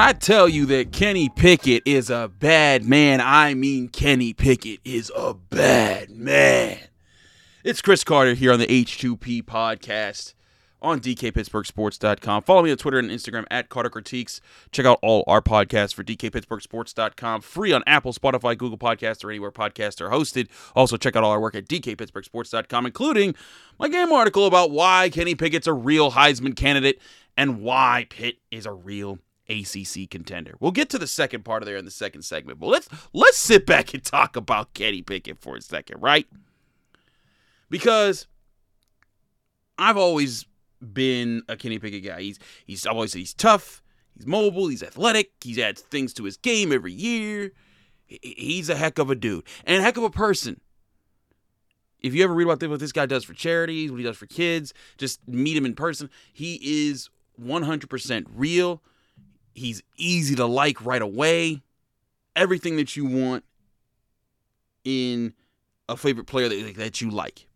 I tell you that Kenny Pickett is a bad man, I mean Kenny Pickett is a bad man. It's Chris Carter here on the H2P podcast on DKPittsburghSports.com. Follow me on Twitter and Instagram at Carter Critiques. Check out all our podcasts for DKPittsburghSports.com. Free on Apple, Spotify, Google Podcasts, or anywhere podcasts are hosted. Also, check out all our work at DKPittsburghSports.com, including my game article about why Kenny Pickett's a real Heisman candidate and why Pitt is a real ACC contender. We'll get to the second part of there in the second segment, but let's let's sit back and talk about Kenny Pickett for a second, right? Because I've always been a Kenny Pickett guy. He's he's I've always said he's tough, he's mobile, he's athletic, he adds things to his game every year. He's a heck of a dude and a heck of a person. If you ever read about what this guy does for charities, what he does for kids, just meet him in person. He is 100% real. He's easy to like right away. Everything that you want in a favorite player that, that you like.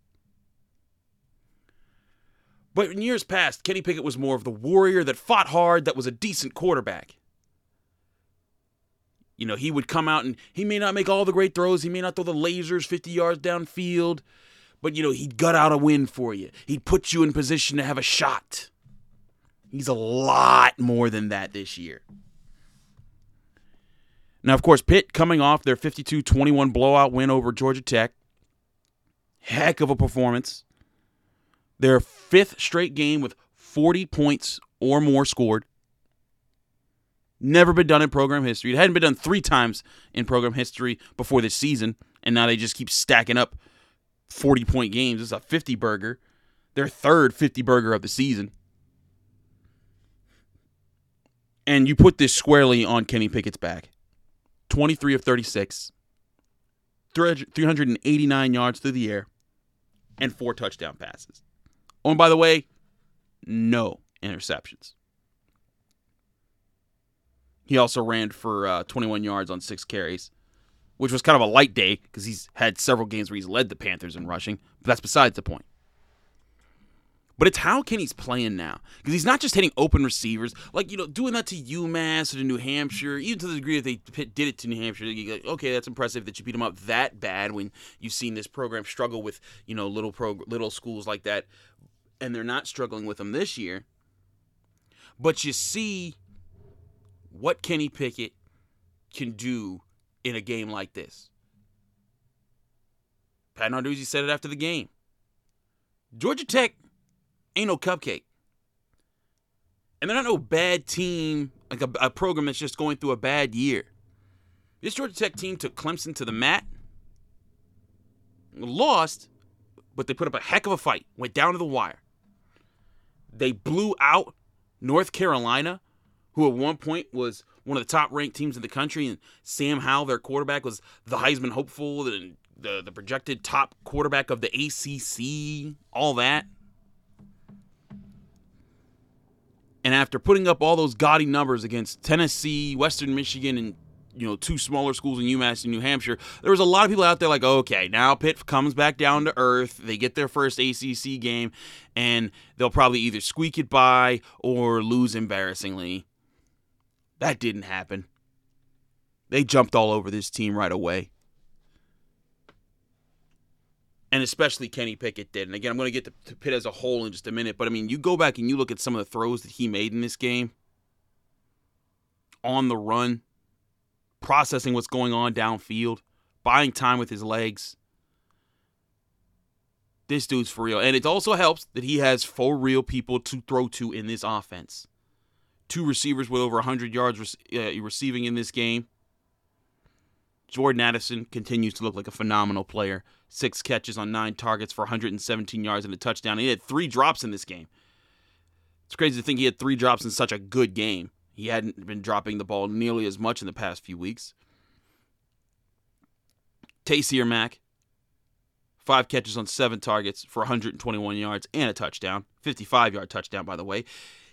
But in years past, Kenny Pickett was more of the warrior that fought hard, that was a decent quarterback. You know, he would come out and he may not make all the great throws, he may not throw the lasers 50 yards downfield, but you know, he'd gut out a win for you. He'd put you in position to have a shot. He's a lot more than that this year. Now, of course, Pitt coming off their 52 21 blowout win over Georgia Tech. Heck of a performance. Their fifth straight game with 40 points or more scored. Never been done in program history. It hadn't been done three times in program history before this season, and now they just keep stacking up 40 point games. It's a 50 burger. Their third 50 burger of the season. And you put this squarely on Kenny Pickett's back 23 of 36, 389 yards through the air, and four touchdown passes. Oh, and by the way, no interceptions. He also ran for uh, 21 yards on six carries, which was kind of a light day because he's had several games where he's led the Panthers in rushing, but that's besides the point. But it's how Kenny's playing now because he's not just hitting open receivers, like you know, doing that to UMass or to New Hampshire, even to the degree that they did it to New Hampshire. Go, okay, that's impressive that you beat them up that bad when you've seen this program struggle with you know little little schools like that, and they're not struggling with them this year. But you see what Kenny Pickett can do in a game like this. Pat Narduzzi said it after the game. Georgia Tech ain't no cupcake. And they're not no bad team, like a, a program that's just going through a bad year. This Georgia Tech team took Clemson to the mat, lost, but they put up a heck of a fight, went down to the wire. They blew out North Carolina, who at one point was one of the top ranked teams in the country, and Sam Howell, their quarterback, was the Heisman hopeful and the, the projected top quarterback of the ACC, all that. And after putting up all those gaudy numbers against Tennessee, Western Michigan, and you know two smaller schools in UMass and New Hampshire, there was a lot of people out there like, okay, now Pitt comes back down to earth. They get their first ACC game, and they'll probably either squeak it by or lose embarrassingly. That didn't happen. They jumped all over this team right away. And especially Kenny Pickett did. And again, I'm going to get to, to Pitt as a whole in just a minute. But I mean, you go back and you look at some of the throws that he made in this game on the run, processing what's going on downfield, buying time with his legs. This dude's for real. And it also helps that he has four real people to throw to in this offense. Two receivers with over 100 yards uh, receiving in this game. Jordan Addison continues to look like a phenomenal player. Six catches on nine targets for 117 yards and a touchdown. He had three drops in this game. It's crazy to think he had three drops in such a good game. He hadn't been dropping the ball nearly as much in the past few weeks. Taysir Mack, five catches on seven targets for 121 yards and a touchdown. 55 yard touchdown, by the way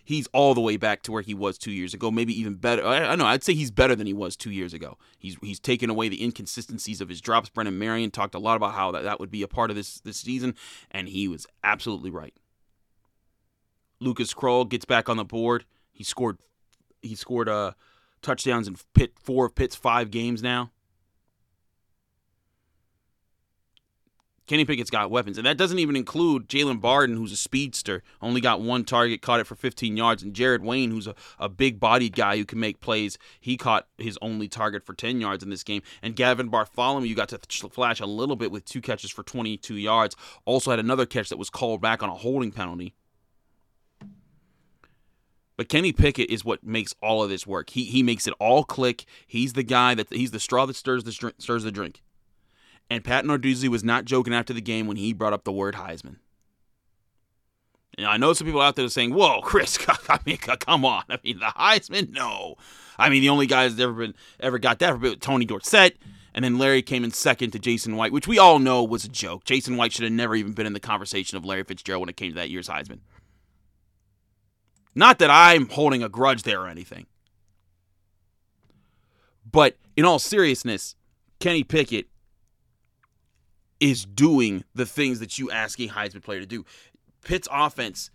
he's all the way back to where he was two years ago, maybe even better. I, I know I'd say he's better than he was two years ago. He's he's taken away the inconsistencies of his drops. Brennan Marion talked a lot about how that, that would be a part of this this season, and he was absolutely right. Lucas Krull gets back on the board. He scored he scored uh, touchdowns in Pitt four of Pitt's five games now. Kenny Pickett's got weapons, and that doesn't even include Jaylon Barden, who's a speedster, only got one target, caught it for 15 yards, and Jared Wayne, who's a, a big-bodied guy who can make plays, he caught his only target for 10 yards in this game. And Gavin Bartholomew you got to flash a little bit with two catches for 22 yards. Also had another catch that was called back on a holding penalty. But Kenny Pickett is what makes all of this work. He he makes it all click. He's the guy that he's the straw that stirs the stirs the drink. And Pat Narduzzi was not joking after the game when he brought up the word Heisman. And I know some people out there saying, "Whoa, Chris, I mean, come on! I mean, the Heisman? No, I mean the only guy that's ever been ever got that for Tony Dorsett, and then Larry came in second to Jason White, which we all know was a joke. Jason White should have never even been in the conversation of Larry Fitzgerald when it came to that year's Heisman. Not that I'm holding a grudge there or anything, but in all seriousness, Kenny Pickett is doing the things that you ask a Heisman player to do. Pitt's offense,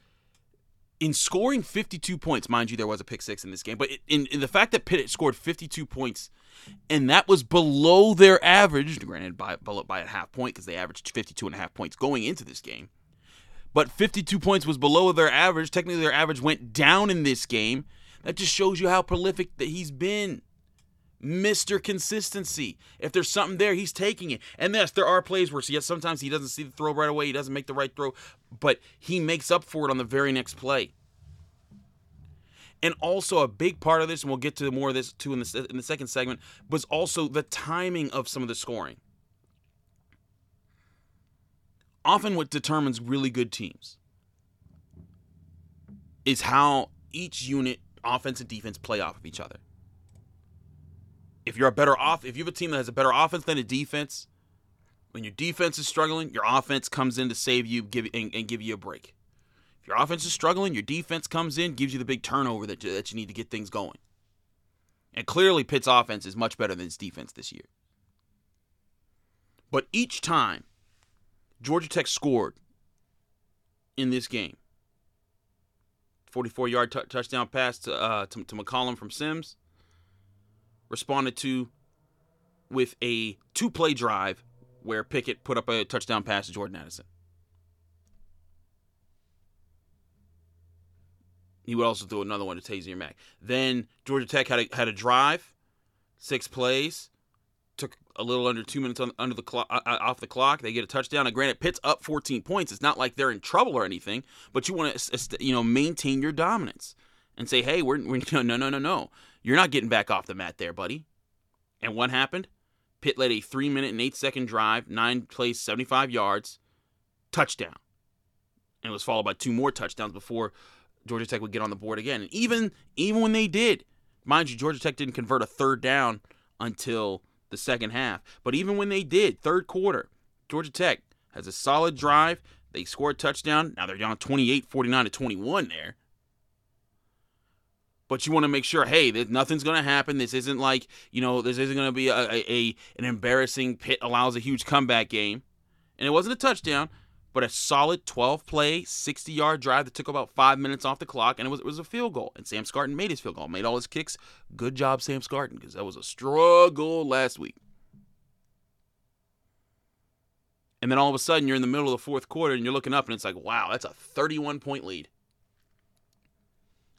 in scoring 52 points, mind you, there was a pick six in this game, but in, in the fact that Pitt scored 52 points, and that was below their average, granted by, by a half point because they averaged 52 and a half points going into this game, but 52 points was below their average. Technically, their average went down in this game. That just shows you how prolific that he's been. Mr. Consistency. If there's something there, he's taking it. And yes, there are plays where yes, sometimes he doesn't see the throw right away, he doesn't make the right throw, but he makes up for it on the very next play. And also a big part of this, and we'll get to more of this too in the in the second segment, was also the timing of some of the scoring. Often, what determines really good teams is how each unit, offense and defense, play off of each other if you're a better off, if you have a team that has a better offense than a defense, when your defense is struggling, your offense comes in to save you, give and, and give you a break. If your offense is struggling, your defense comes in, gives you the big turnover that you, that you need to get things going. And clearly, Pitt's offense is much better than its defense this year. But each time Georgia Tech scored in this game, 44 yard t- touchdown pass to, uh, to, to McCollum from Sims responded to with a two play drive where Pickett put up a touchdown pass to Jordan Addison. He would also do another one to Taysir Mack. Then Georgia Tech had a, had a drive, six plays, took a little under two minutes on, under the clock, uh, uh off the clock. They get a touchdown. And granted, Pitt's up 14 points. It's not like they're in trouble or anything, but you want to you know maintain your dominance and say, hey, we're, we're no no no no. You're not getting back off the mat there, buddy. And what happened? Pitt led a three minute and eight second drive, nine plays, 75 yards, touchdown. And it was followed by two more touchdowns before Georgia Tech would get on the board again. And even even when they did, mind you, Georgia Tech didn't convert a third down until the second half. But even when they did, third quarter, Georgia Tech has a solid drive. They score a touchdown. Now they're down 28 49 to 21 there. But you want to make sure, hey, that nothing's going to happen. This isn't like, you know, this isn't going to be a, a, a an embarrassing Pitt allows a huge comeback game. And it wasn't a touchdown, but a solid 12 play, 60 yard drive that took about five minutes off the clock, and it was, it was a field goal. And Sam Scarton made his field goal, made all his kicks. Good job, Sam Scarton, because that was a struggle last week. And then all of a sudden, you're in the middle of the fourth quarter and you're looking up, and it's like, wow, that's a 31 point lead.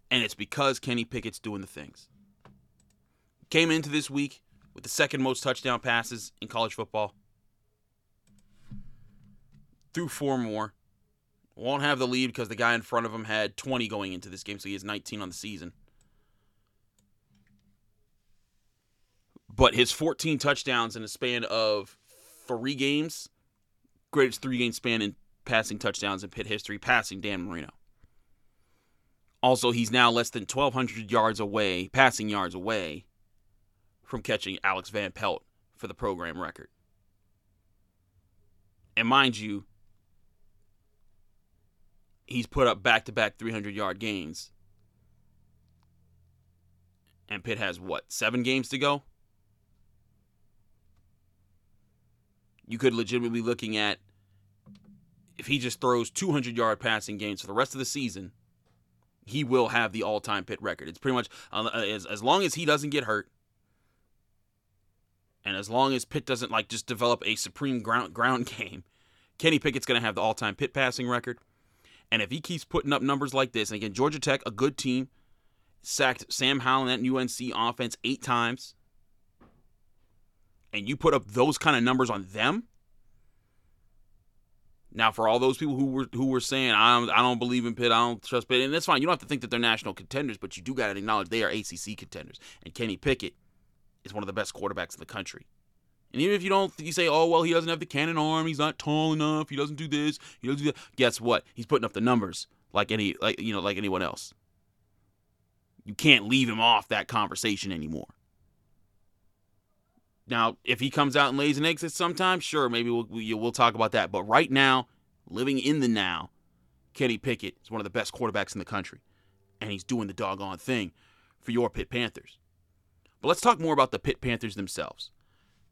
And it's because Kenny Pickett's doing the things. Came into this week with the second most touchdown passes in college football. Threw four more. Won't have the lead because the guy in front of him had 20 going into this game, so he has 19 on the season. But his 14 touchdowns in a span of three games, greatest three game span in passing touchdowns in Pitt history, passing Dan Marino. Also, he's now less than 1,200 yards away, passing yards away, from catching Alex Van Pelt for the program record. And mind you, he's put up back to back 300 yard gains. And Pitt has what, seven games to go? You could legitimately be looking at if he just throws 200 yard passing games for the rest of the season he will have the all-time Pitt record. It's pretty much uh, as as long as he doesn't get hurt, and as long as Pitt doesn't like just develop a supreme ground ground game, Kenny Pickett's going to have the all-time Pitt passing record. And if he keeps putting up numbers like this, and again, Georgia Tech, a good team, sacked Sam Howell and UNC offense eight times, and you put up those kind of numbers on them, now, for all those people who were who were saying I don't, I don't believe in Pitt, I don't trust Pitt, and that's fine. You don't have to think that they're national contenders, but you do got to acknowledge they are ACC contenders. And Kenny Pickett is one of the best quarterbacks in the country. And even if you don't, you say, oh well, he doesn't have the cannon arm, he's not tall enough, he doesn't do this, he doesn't do that. Guess what? He's putting up the numbers like any like you know like anyone else. You can't leave him off that conversation anymore. Now, if he comes out and lays an egg at sometime, sure, maybe we'll, we'll talk about that. But right now, living in the now, Kenny Pickett is one of the best quarterbacks in the country. And he's doing the doggone thing for your Pitt Panthers. But let's talk more about the Pitt Panthers themselves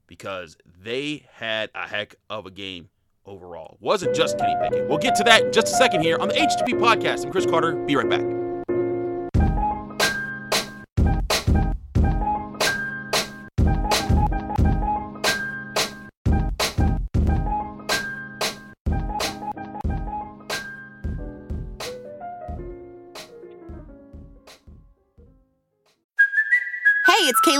because they had a heck of a game overall. Wasn't just Kenny Pickett. We'll get to that in just a second here on the H2P podcast. I'm Chris Carter. Be right back.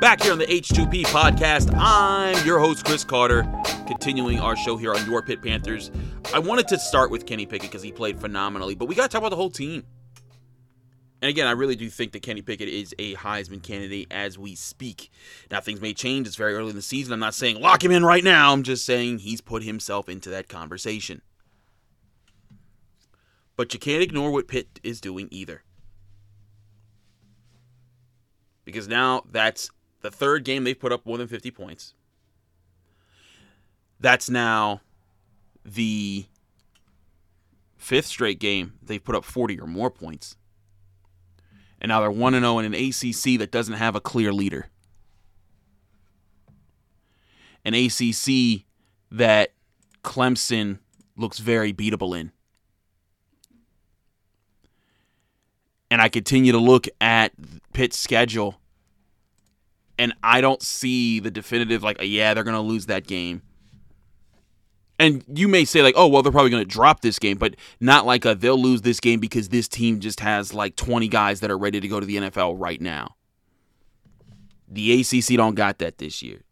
Back here on the H2P podcast, I'm your host, Chris Carter, continuing our show here on Your Pitt Panthers. I wanted to start with Kenny Pickett because he played phenomenally, but we got to talk about the whole team. And again, I really do think that Kenny Pickett is a Heisman candidate as we speak. Now, things may change. It's very early in the season. I'm not saying lock him in right now. I'm just saying he's put himself into that conversation. But you can't ignore what Pitt is doing either. Because now that's the third game they've put up more than 50 points. That's now the fifth straight game they've put up 40 or more points. And now they're 1 0 in an ACC that doesn't have a clear leader. An ACC that Clemson looks very beatable in. And I continue to look at Pitt's schedule, and I don't see the definitive, like, yeah, they're to lose that game and you may say like, oh well, they're probably to drop this game, but not like a they'll lose this game because this team just has like 20 guys that are ready to go to the NFL right now. The ACC don't got that this year.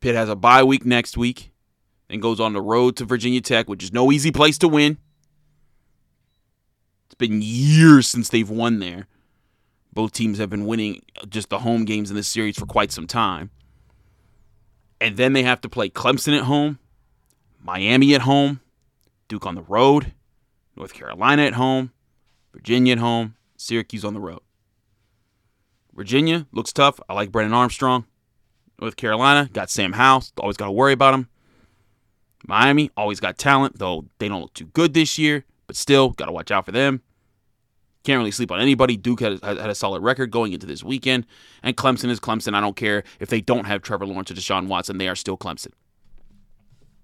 Pitt has a bye week next week and goes on the road to Virginia Tech, which is no easy place to win. It's been years since they've won there. Both teams have been winning just the home games in this series for quite some time. And then they have to play Clemson at home, Miami at home, Duke on the road, North Carolina at home, Virginia at home, Syracuse on the road. Virginia looks tough. I like Brennan Armstrong. North Carolina got Sam Howell. Always got to worry about him. Miami always got talent, though they don't look too good this year, but still got to watch out for them. Can't really sleep on anybody. Duke had, had a solid record going into this weekend. And Clemson is Clemson. I don't care if they don't have Trevor Lawrence or Deshaun Watson. They are still Clemson.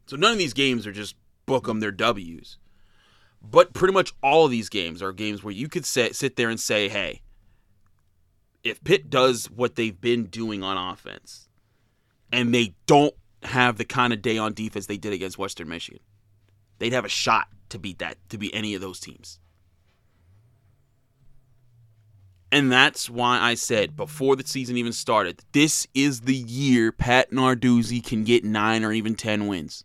So none of these games are just book them, they're W's. But pretty much all of these games are games where you could sit, sit there and say, hey, if Pitt does what they've been doing on offense and they don't have the kind of day on defense they did against Western Michigan, they'd have a shot to beat that, to beat any of those teams. And that's why I said before the season even started, this is the year Pat Narduzzi can get nine or even 10 wins.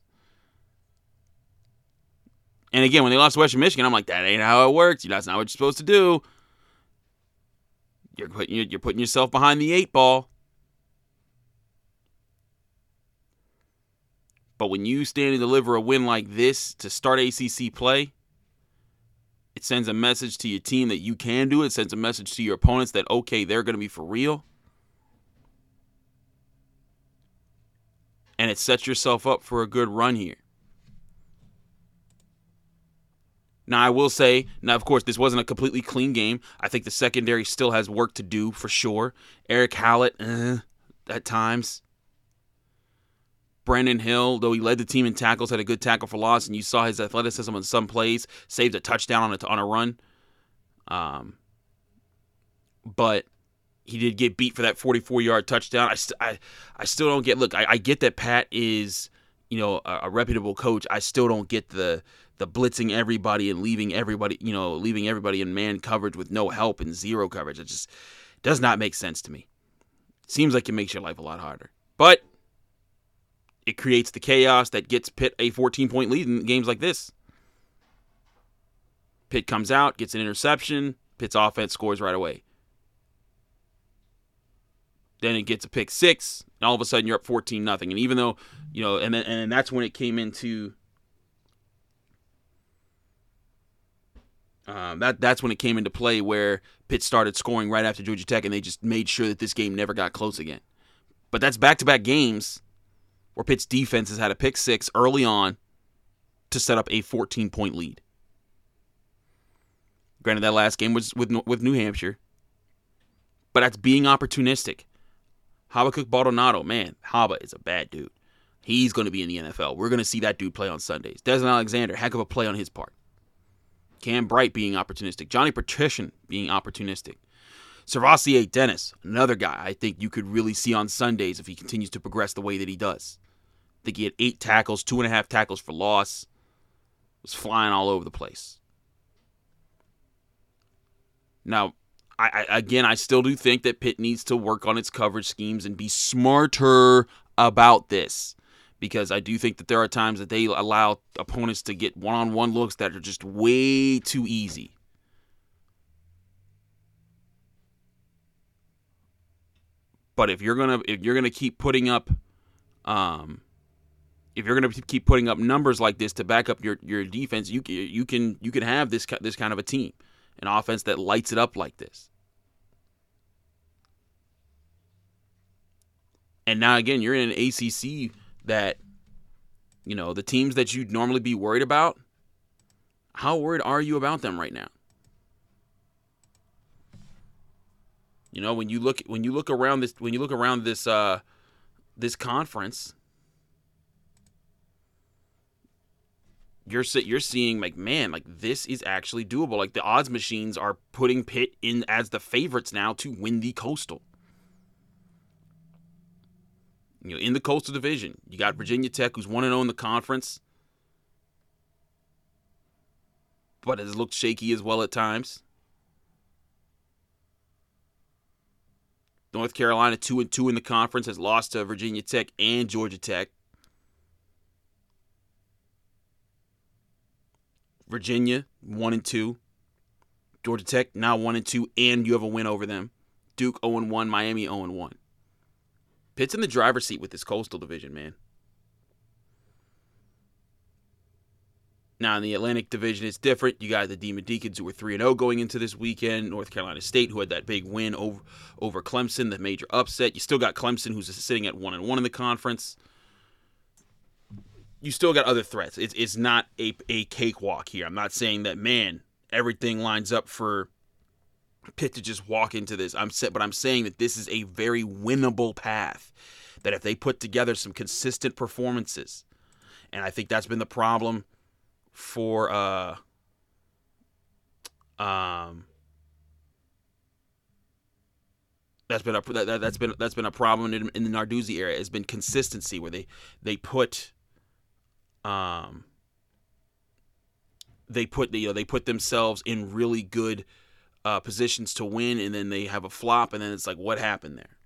And again, when they lost to Western Michigan, I'm like, that ain't how it works. That's not what you're supposed to do. You're putting, you're putting yourself behind the eight ball. But when you stand and deliver a win like this to start ACC play, it sends a message to your team that you can do it. It sends a message to your opponents that, okay, they're going to be for real. And it sets yourself up for a good run here. Now, I will say, now, of course, this wasn't a completely clean game. I think the secondary still has work to do for sure. Eric Hallett, eh, at times. Brandon Hill, though he led the team in tackles, had a good tackle for loss, and you saw his athleticism on some plays, saved a touchdown on a, on a run. Um, but he did get beat for that 44 yard touchdown. I, st- I, I still don't get. Look, I, I get that Pat is, you know, a, a, reputable coach. I still don't get the the blitzing everybody and leaving everybody, you know, leaving everybody in man coverage with no help and zero coverage. It just does not make sense to me. Seems like it makes your life a lot harder. But it creates the chaos that gets Pitt a 14 point lead in games like this. Pitt comes out, gets an interception, Pitt's offense scores right away. Then it gets a pick six, and all of a sudden you're up 14 nothing. And even though, you know, and then, and that's when it came into um, that that's when it came into play where Pitt started scoring right after Georgia Tech, and they just made sure that this game never got close again. But that's back to back games where Pitt's defense has had a pick six early on to set up a 14 point lead. Granted, that last game was with with New Hampshire, but that's being opportunistic. Habakkuk Baldonado, man, Haba is a bad dude. He's going to be in the NFL. We're going to see that dude play on Sundays. Deslin Alexander, heck of a play on his part. Cam Bright being opportunistic. Johnny Petrishen being opportunistic. SirVocea Dennis, another guy I think you could really see on Sundays if he continues to progress the way that he does. I think he had eight tackles, two and a half tackles for loss. Was flying all over the place. Now, I, I, again, I still do think that Pitt needs to work on its coverage schemes and be smarter about this. because I do think that there are times that they allow opponents to get one on one looks that are just way too easy. But if you're gonna if you're gonna keep putting up, um, if you're gonna keep putting up numbers like this to back up your your defense, you can you can you can have this this kind of a team, an offense that lights it up like this. And now again, you're in an ACC that, you know, the teams that you'd normally be worried about. How worried are you about them right now? You know, when you look when you look around this when you look around this uh this conference, you're you're seeing like man, like this is actually doable. Like the odds machines are putting Pitt in as the favorites now to win the Coastal. You know, in the Coastal Division, you got Virginia Tech, who's one and zero oh in the conference, but has looked shaky as well at times. North Carolina, two and two in the conference, has lost to Virginia Tech and Georgia Tech. Virginia, one and two. Georgia Tech now one and two, and you have a win over them. Duke 0 and 1, Miami 0 and 1. Pitt's in the driver's seat with this Coastal Division, man. Now in the Atlantic Division, it's different. You got the Demon Deacons who were three and zero oh going into this weekend. North Carolina State who had that big win over over Clemson, the major upset. You still got Clemson who's sitting at one and one in the conference. You still got other threats. It's it's not a a cakewalk here. I'm not saying that man everything lines up for Pitt to just walk into this. I'm set, but I'm saying that this is a very winnable path. That if they put together some consistent performances, and I think that's been the problem for uh um that's been a that, that's been that's been a problem in, in the Narduzzi era It's been consistency where they they put um they put the, you know they put themselves in really good uh, positions to win, and then they have a flop, and then it's like, what happened there?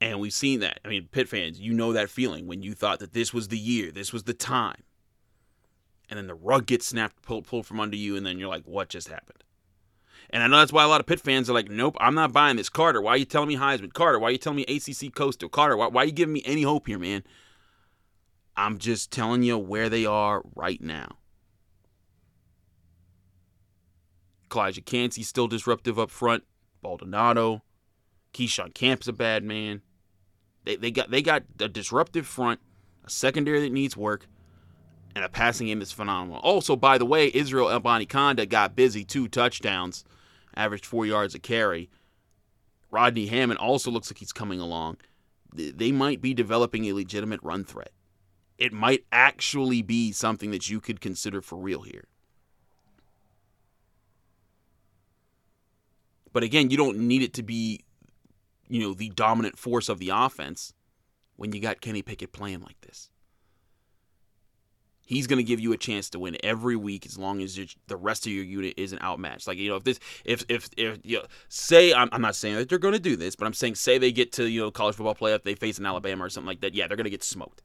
And we've seen that. I mean, Pitt fans, you know that feeling when you thought that this was the year, this was the time. And then the rug gets snapped, pulled, pulled from under you, and then you're like, what just happened? And I know that's why a lot of Pitt fans are like, nope, I'm not buying this. Carter, why are you telling me Heisman? Carter, why are you telling me ACC Coastal? Carter, why, why are you giving me any hope here, man? I'm just telling you where they are right now. Calijah Kancey still disruptive up front. Baldonado. Keyshawn Camp's a bad man. They, they got they got a disruptive front, a secondary that needs work, and a passing game that's phenomenal. Also, by the way, Israel Abanikanda got busy, two touchdowns, averaged four yards a carry. Rodney Hammond also looks like he's coming along. They might be developing a legitimate run threat it might actually be something that you could consider for real here. But again, you don't need it to be, you know, the dominant force of the offense when you got Kenny Pickett playing like this. He's going to give you a chance to win every week as long as the rest of your unit isn't outmatched. Like you know, if this, if if if you know, say I'm, I'm not saying that they're going to do this, but I'm saying say they get to you know college football playoff, they face an Alabama or something like that. Yeah, they're going to get smoked.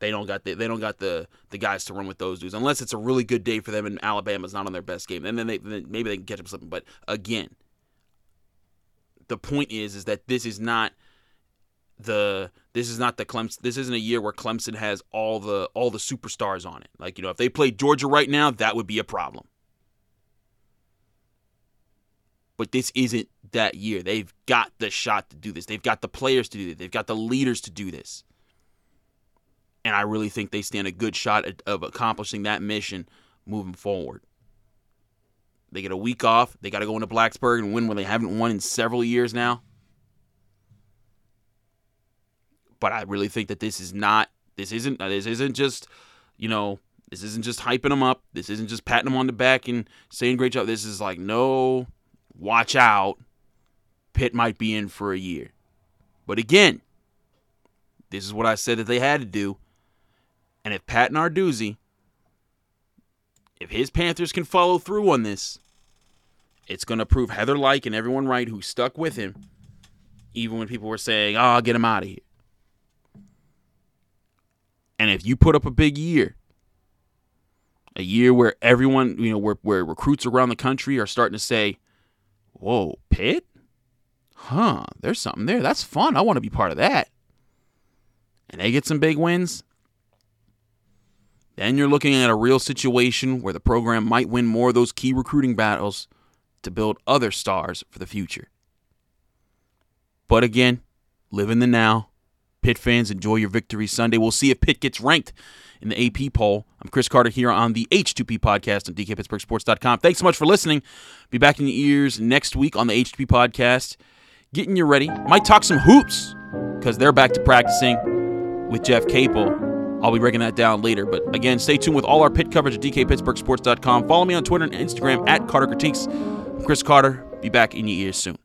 They don't got the they don't got the the guys to run with those dudes unless it's a really good day for them and Alabama's not on their best game. And then they then maybe they can catch up something. But again, the point is is that this is not the this is not the Clemson this isn't a year where Clemson has all the all the superstars on it. Like, you know, if they played Georgia right now, that would be a problem. But this isn't that year. They've got the shot to do this. They've got the players to do this. They've got the leaders to do this. And I really think they stand a good shot of accomplishing that mission moving forward. They get a week off. They got to go into Blacksburg and win where they haven't won in several years now. But I really think that this is not. This isn't. Uh, this isn't just. You know. This isn't just hyping them up. This isn't just patting them on the back and saying great job. This is like no. Watch out. Pitt might be in for a year. But again, this is what I said that they had to do. And if Pat Narduzzi, if his Panthers can follow through on this, it's going to prove Heather Lyke and everyone right who stuck with him, even when people were saying, oh, get him out of here. And if you put up a big year, a year where everyone, you know, where, where recruits around the country are starting to say, whoa, Pitt? Huh, there's something there. That's fun. I want to be part of that. And they get some big wins. Then you're looking at a real situation where the program might win more of those key recruiting battles to build other stars for the future. But again, live in the now. Pitt fans, enjoy your victory Sunday. We'll see if Pitt gets ranked in the AP poll. I'm Chris Carter here on the H2P podcast on DKPittsburghSports.com. Thanks so much for listening. Be back in your ears next week on the H2P podcast. Getting you ready. Might talk some hoops because they're back to practicing with Jeff Capel. I'll be breaking that down later. But again, stay tuned with all our Pitt coverage at DKPittsburghSports.com. Follow me on Twitter and Instagram at Carter Critiques. I'm Chris Carter. Be back in your ears soon.